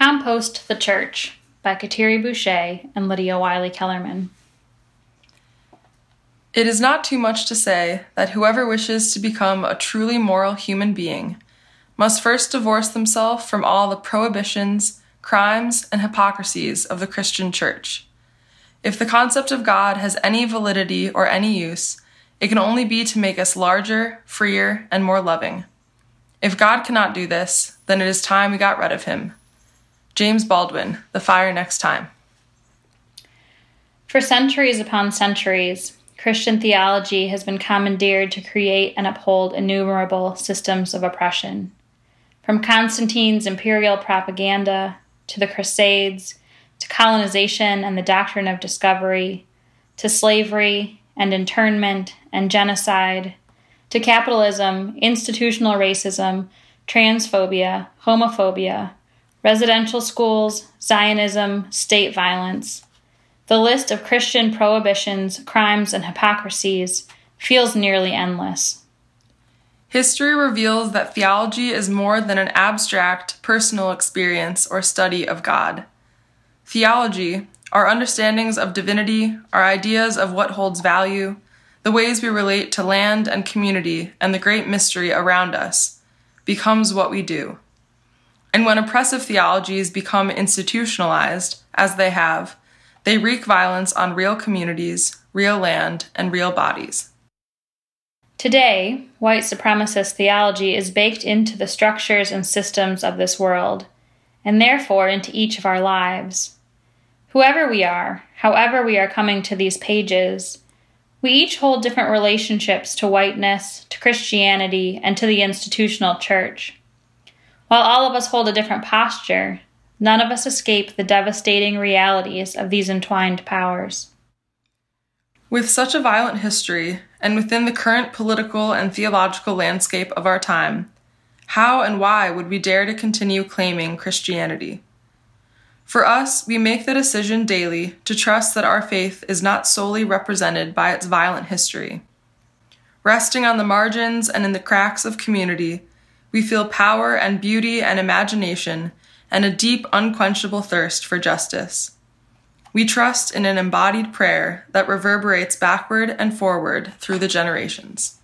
Compost the Church by Kateri Boucher and Lydia Wylie-Kellermann. It is not too much to say that whoever wishes to become a truly moral human being must first divorce themselves from all the prohibitions, crimes, and hypocrisies of the Christian Church. If the concept of God has any validity or any use, it can only be to make us larger, freer, and more loving. If God cannot do this, then it is time we got rid of him. James Baldwin, The Fire Next Time. For centuries upon centuries, Christian theology has been commandeered to create and uphold innumerable systems of oppression. From Constantine's imperial propaganda to the Crusades to colonization and the doctrine of discovery to slavery and internment and genocide to capitalism, institutional racism, transphobia, homophobia, residential schools, Zionism, state violence. The list of Christian prohibitions, crimes, and hypocrisies feels nearly endless. History reveals that theology is more than an abstract, personal experience or study of God. Theology, our understandings of divinity, our ideas of what holds value, the ways we relate to land and community, and the great mystery around us, becomes what we do. And when oppressive theologies become institutionalized, as they have, they wreak violence on real communities, real land, and real bodies. Today, white supremacist theology is baked into the structures and systems of this world, and therefore into each of our lives. Whoever we are, however we are coming to these pages, we each hold different relationships to whiteness, to Christianity, and to the institutional church. While all of us hold a different posture, none of us escape the devastating realities of these entwined powers. With such a violent history, and within the current political and theological landscape of our time, how and why would we dare to continue claiming Christianity? For us, we make the decision daily to trust that our faith is not solely represented by its violent history. Resting on the margins and in the cracks of community, we feel power and beauty and imagination and a deep, unquenchable thirst for justice. We trust in an embodied prayer that reverberates backward and forward through the generations.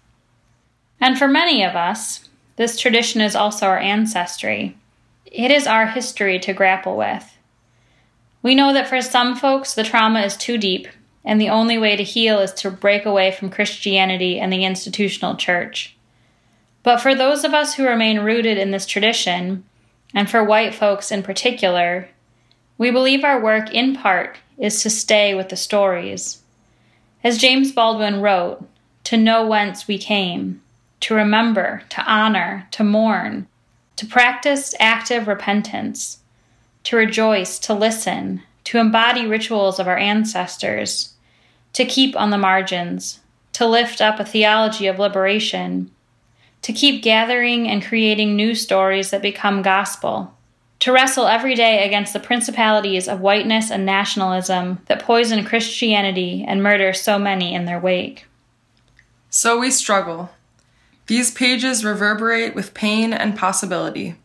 And for many of us, this tradition is also our ancestry. It is our history to grapple with. We know that for some folks, the trauma is too deep, and the only way to heal is to break away from Christianity and the institutional church. But for those of us who remain rooted in this tradition, and for white folks in particular, we believe our work in part is to stay with the stories. As James Baldwin wrote, to know whence we came, to remember, to honor, to mourn, to practice active repentance to rejoice, to listen, to embody rituals of our ancestors, to keep on the margins, to lift up a theology of liberation, to keep gathering and creating new stories that become gospel, to wrestle every day against the principalities of whiteness and nationalism that poison Christianity and murder so many in their wake. So we struggle. These pages reverberate with pain and possibility.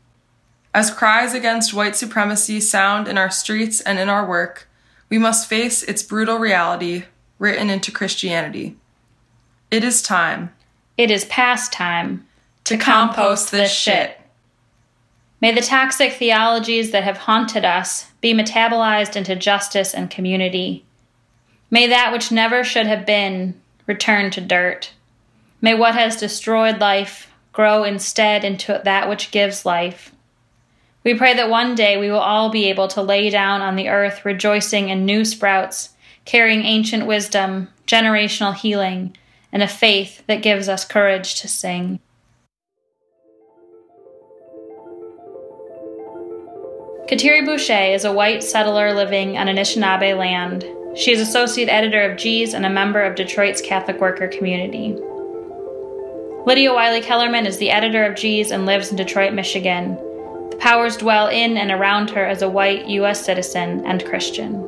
As cries against white supremacy sound in our streets and in our work, we must face its brutal reality written into Christianity. It is time. It is past time to, to compost, compost this shit. May the toxic theologies that have haunted us be metabolized into justice and community. May that which never should have been return to dirt. May what has destroyed life grow instead into that which gives life. We pray that one day we will all be able to lay down on the earth rejoicing in new sprouts, carrying ancient wisdom, generational healing, and a faith that gives us courage to sing. Kateri Boucher is a white settler living on Anishinaabe land. She is associate editor of Geez and a member of Detroit's Catholic Worker community. Lydia Wylie-Kellermann is the editor of Geez and lives in Detroit, Michigan The powers dwell in and around her as a white U.S. citizen and Christian.